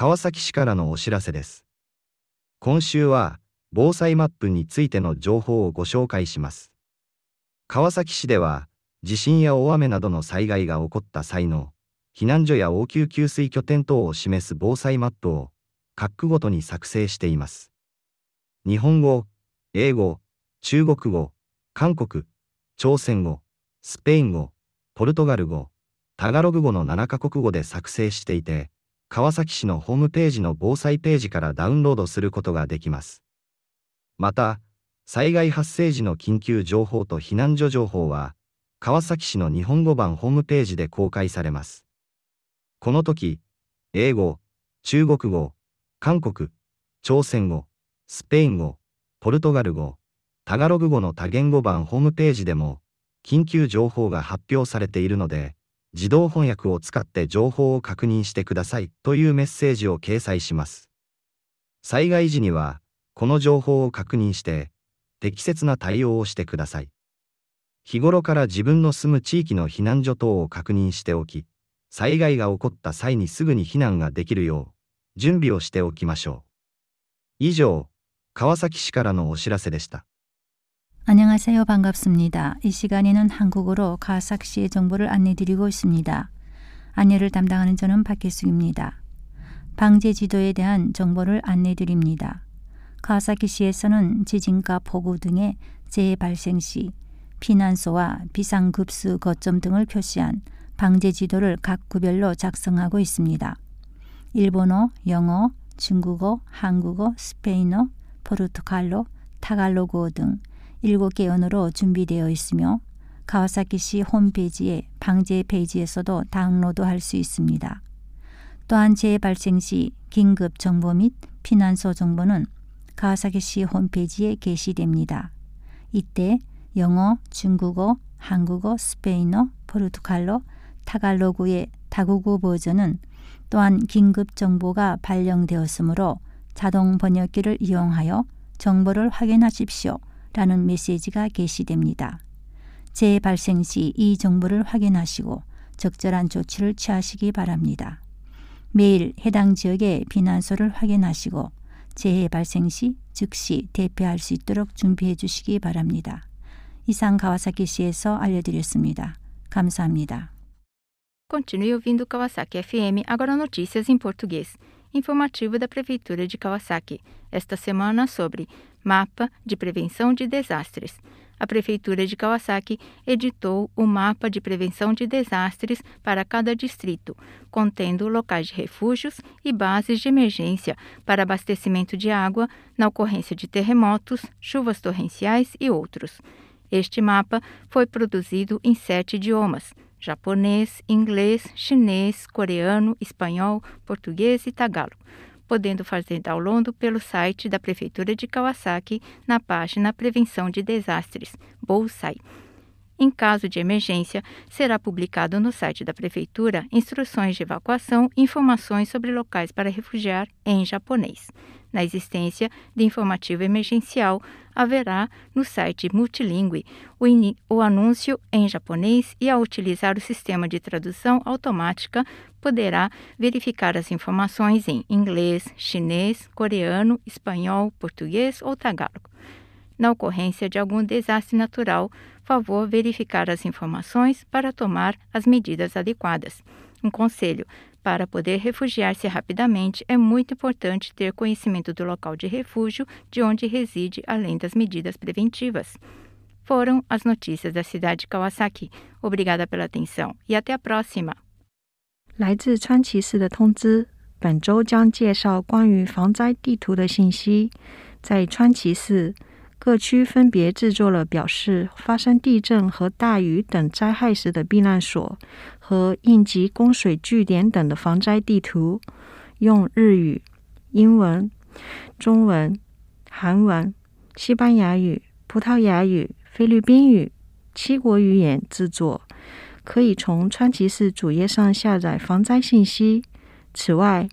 川崎市からのお知らせです。今週は、防災マップについての情報をご紹介します。川崎市では、地震や大雨などの災害が起こった際の、避難所や応急給水拠点等を示す防災マップを、各区ごとに作成しています。日本語、英語、中国語、韓国、朝鮮語、スペイン語、ポルトガル語、タガログ語の7カ国語で作成していて、川崎市のホームページの防災ページからダウンロードすることができます。また、災害発生時の緊急情報と避難所情報は、川崎市の日本語版ホームページで公開されます。この時、英語、中国語、韓国、朝鮮語、スペイン語、ポルトガル語、タガログ語の多言語版ホームページでも、緊急情報が発表されているので、自動翻訳を使って情報を確認してくださいというメッセージを掲載します。災害時には、この情報を確認して、適切な対応をしてください。日頃から自分の住む地域の避難所等を確認しておき、災害が起こった際にすぐに避難ができるよう、準備をしておきましょう。以上、川崎市からのお知らせでした。 안녕하세요. 반갑습니다. 이 시간에는 한국어로 가삭시의 정보를 안내드리고 있습니다. 안내를 담당하는 저는 박혜숙입니다. 방제 지도에 대한 정보를 안내드립니다. 가사키시에서는 지진과 폭우 등의 재해 발생 시 피난소와 비상급수 거점 등을 표시한 방제 지도를 각 구별로 작성하고 있습니다. 일본어, 영어, 중국어, 한국어, 스페인어, 포르투갈로, 타갈로그어 등 7개 언어로 준비되어 있으며 가와사키시 홈페이지의 방제 페이지에서도 다운로드할 수 있습니다. 또한 재해 발생 시 긴급 정보 및 피난소 정보는 가와사키시 홈페이지에 게시됩니다. 이때 영어, 중국어, 한국어, 스페인어, 포르투갈로, 타갈로그의 다국어 버전은 또한 긴급 정보가 발령되었으므로 자동 번역기를 이용하여 정보를 확인하십시오. 라는 메시지가 게시됩니다. 재해 발생 시 이 정보를 확인하시고 적절한 조치를 취하시기 바랍니다. 매일 해당 지역의避難소를 확인하시고 재해 발생 시 즉시 대피할 수 있도록 준비해 주시기 바랍니다. 이상 가와사키시에서 알려드렸습니다. 감사합니다. Continue ouvindo Kawasaki FM, agora notícias em português. Informativo da Prefeitura de Kawasaki, esta semana sobre Mapa de Prevenção de Desastres. A Prefeitura de Kawasaki editou o Mapa de Prevenção de Desastres para cada distrito, contendo locais de refúgios e bases de emergência para abastecimento de água na ocorrência de terremotos, chuvas torrenciais e outros. Este mapa foi produzido em sete idiomas: japonês, inglês, chinês, coreano, espanhol, português e tagalo, podendo fazer download pelo site da Prefeitura de Kawasaki na página Prevenção de Desastres, Bolsai. Em caso de emergência, será publicado no site da Prefeitura instruções de evacuação e informações sobre locais para refugiar em japonês. Na existência de informativo emergencial, haverá no site multilingüe o, o, anúncio em japonês e, ao utilizar o sistema de tradução automática, poderá verificar as informações em inglês, chinês, coreano, espanhol, português ou tagalog. Na ocorrência de algum desastre natural, favor verificar as informações para tomar as medidas adequadas. Um conselho: para poder refugiar-se rapidamente, é muito importante ter conhecimento do local de refúgio de onde reside, além das medidas preventivas. Foram as notícias da cidade de Kawasaki. Obrigada pela atenção e até a próxima. 来自川崎市的通知，本周将介绍关于防灾地图的信息。在川崎市， 各区分别制作了表示发生地震和大雨等灾害时的避难所和应急供水据点等的防灾地图，用日语、英文、中文、韩文、西班牙语、葡萄牙语、菲律宾语七国语言制作，可以从川崎市主页上下载防灾信息。此外，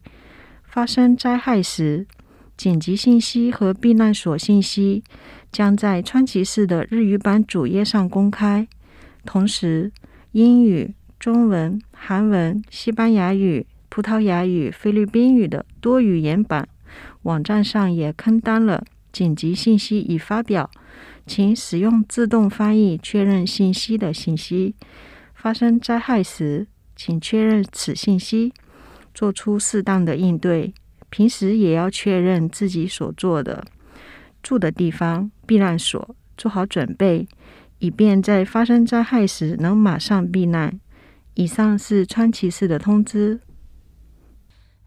发生灾害时，紧急信息和避难所信息将在川崎市的日语版主页上公开。同时，英语、中文、韩文、西班牙语、葡萄牙语、菲律宾语的多语言版。网站上也刊登了紧急信息已发表，请使用自动翻译确认信息的信息。发生灾害时，请确认此信息，做出适当的应对。平时也要确认自己所做的住的地方避难所，做好准备，以便在发生灾害时能马上避难。以上是川崎市的通知。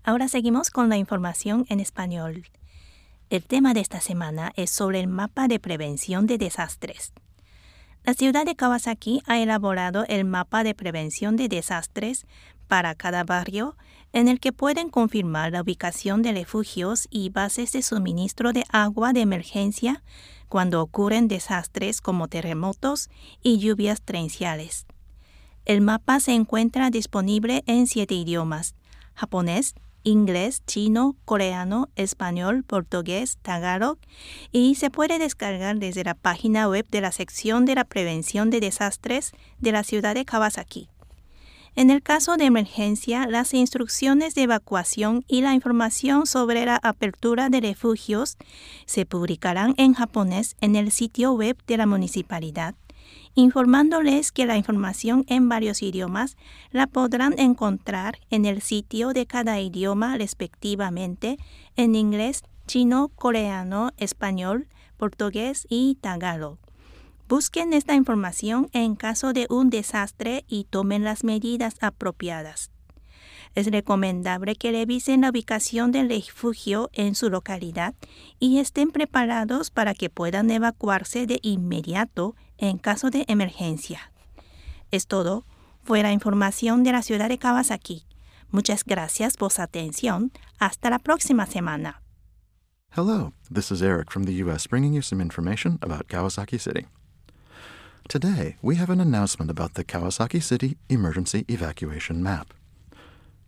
Ahora seguimos con la información en español. El tema de esta semana es sobre el mapa de prevención de desastres. La ciudad de Kawasaki ha elaborado el mapa de prevención de desastres para cada barrio en el que pueden confirmar la ubicación de refugios y bases de suministro de agua de emergencia cuando ocurren desastres como terremotos y lluvias torrenciales. El mapa se encuentra disponible en siete idiomas, japonés, inglés, chino, coreano, español, portugués, tagalog y se puede descargar desde la página web de la sección de la prevención de desastres de la ciudad de Kawasaki. En el caso de emergencia, las instrucciones de evacuación y la información sobre la apertura de refugios se publicarán en japonés en el sitio web de la municipalidad informándoles que la información en varios idiomas la podrán encontrar en el sitio de cada idioma respectivamente en inglés, chino, coreano, español, portugués y tagalo. Busquen esta información en caso de un desastre y tomen las medidas apropiadas. Es recomendable que revisen la ubicación del refugio en su localidad y estén preparados para que puedan evacuarse de inmediato en caso de emergencia. Es todo. Fue la información de la ciudad de Kawasaki. Muchas gracias por su atención. Hasta la próxima semana. Hello, this is Eric from the U.S. bringing you some information about Kawasaki City. Today, we have an announcement about the Kawasaki City Emergency Evacuation Map.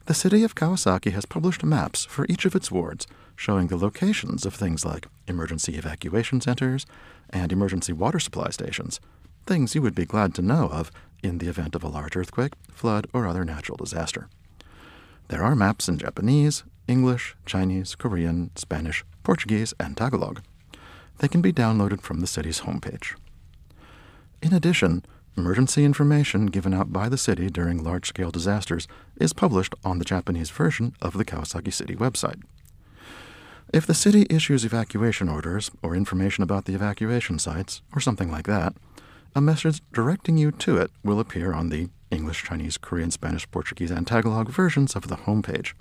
The city of Kawasaki has published maps for each of its wards showing the locations of things like emergency evacuation centers and emergency water supply stations, things you would be glad to know of in the event of a large earthquake, flood, or other natural disaster. There are maps in Japanese, English, Chinese, Korean, Spanish, Portuguese, and Tagalog. They can be downloaded from the city's homepage. In addition, emergency information given out by the city during large scale disasters is published on the Japanese version of the Kawasaki City website. If the city issues evacuation orders or information about the evacuation sites or something like that, a message directing you to it will appear on the English, Chinese, Korean, Spanish, Portuguese, and Tagalog versions of the homepage.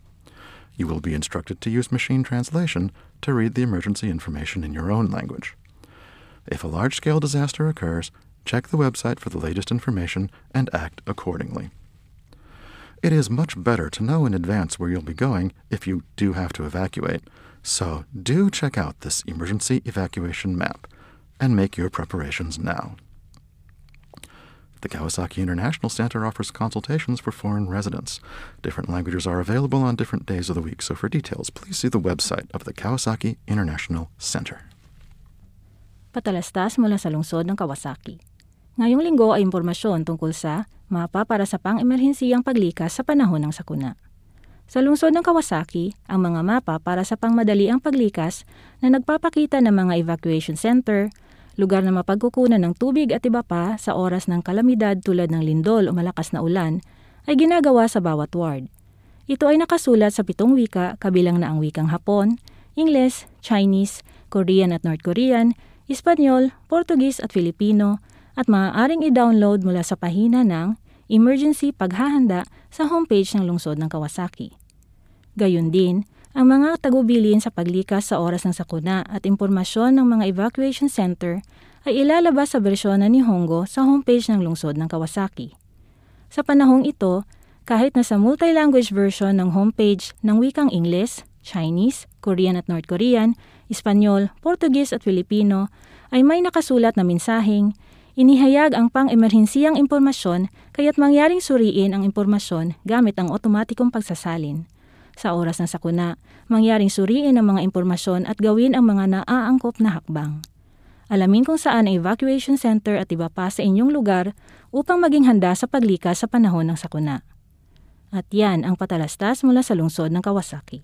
You will be instructed to use machine translation to read the emergency information in your own language. If a large scale disaster occurs, check the website for the latest information and act accordingly. It is much better to know in advance where you'll be going if you do have to evacuate, so do check out this emergency evacuation map and make your preparations now. The Kawasaki International Center offers consultations for foreign residents. Different languages are available on different days of the week, so for details, please see the website of the Kawasaki International Center. Patalastas mula sa lungsod ng Kawasaki. Ngayong linggo ay impormasyon tungkol sa mapa para sa pang-emerhensiyang paglikas sa panahon ng sakuna. Sa lungsod ng Kawasaki, ang mga mapa para sa pangmadaliang paglikas na nagpapakita ng mga evacuation center, lugar na mapagkukunan ng tubig at iba pa sa oras ng kalamidad tulad ng lindol o malakas na ulan, ay ginagawa sa bawat ward. Ito ay nakasulat sa pitong wika kabilang na ang wikang Hapon, Ingles, Chinese, Korean at North Korean, Espanyol, Portuguese at Filipino, at maaaring i-download mula sa pahina ng Emergency Paghahanda sa homepage ng lungsod ng Kawasaki. Gayun din, ang mga tagubilin sa paglikas sa oras ng sakuna at impormasyon ng mga evacuation center ay ilalabas sa bersyon na ni Hongo sa homepage ng lungsod ng Kawasaki. Sa panahong ito, kahit na sa multi-language version ng homepage ng wikang Ingles, Chinese, Korean at North Korean, Espanyol, Portuguese at Filipino ay may nakasulat na mensaheng Inihayag ang pang-emerhensiyang impormasyon kaya't mangyaring suriin ang impormasyon gamit ang otomatikong pagsasalin. Sa oras ng sakuna, mangyaring suriin ang mga impormasyon at gawin ang mga naaangkop na hakbang. Alamin kung saan ang evacuation center at iba pa sa inyong lugar upang maging handa sa paglikas sa panahon ng sakuna. At yan ang patalastas mula sa lungsod ng Kawasaki.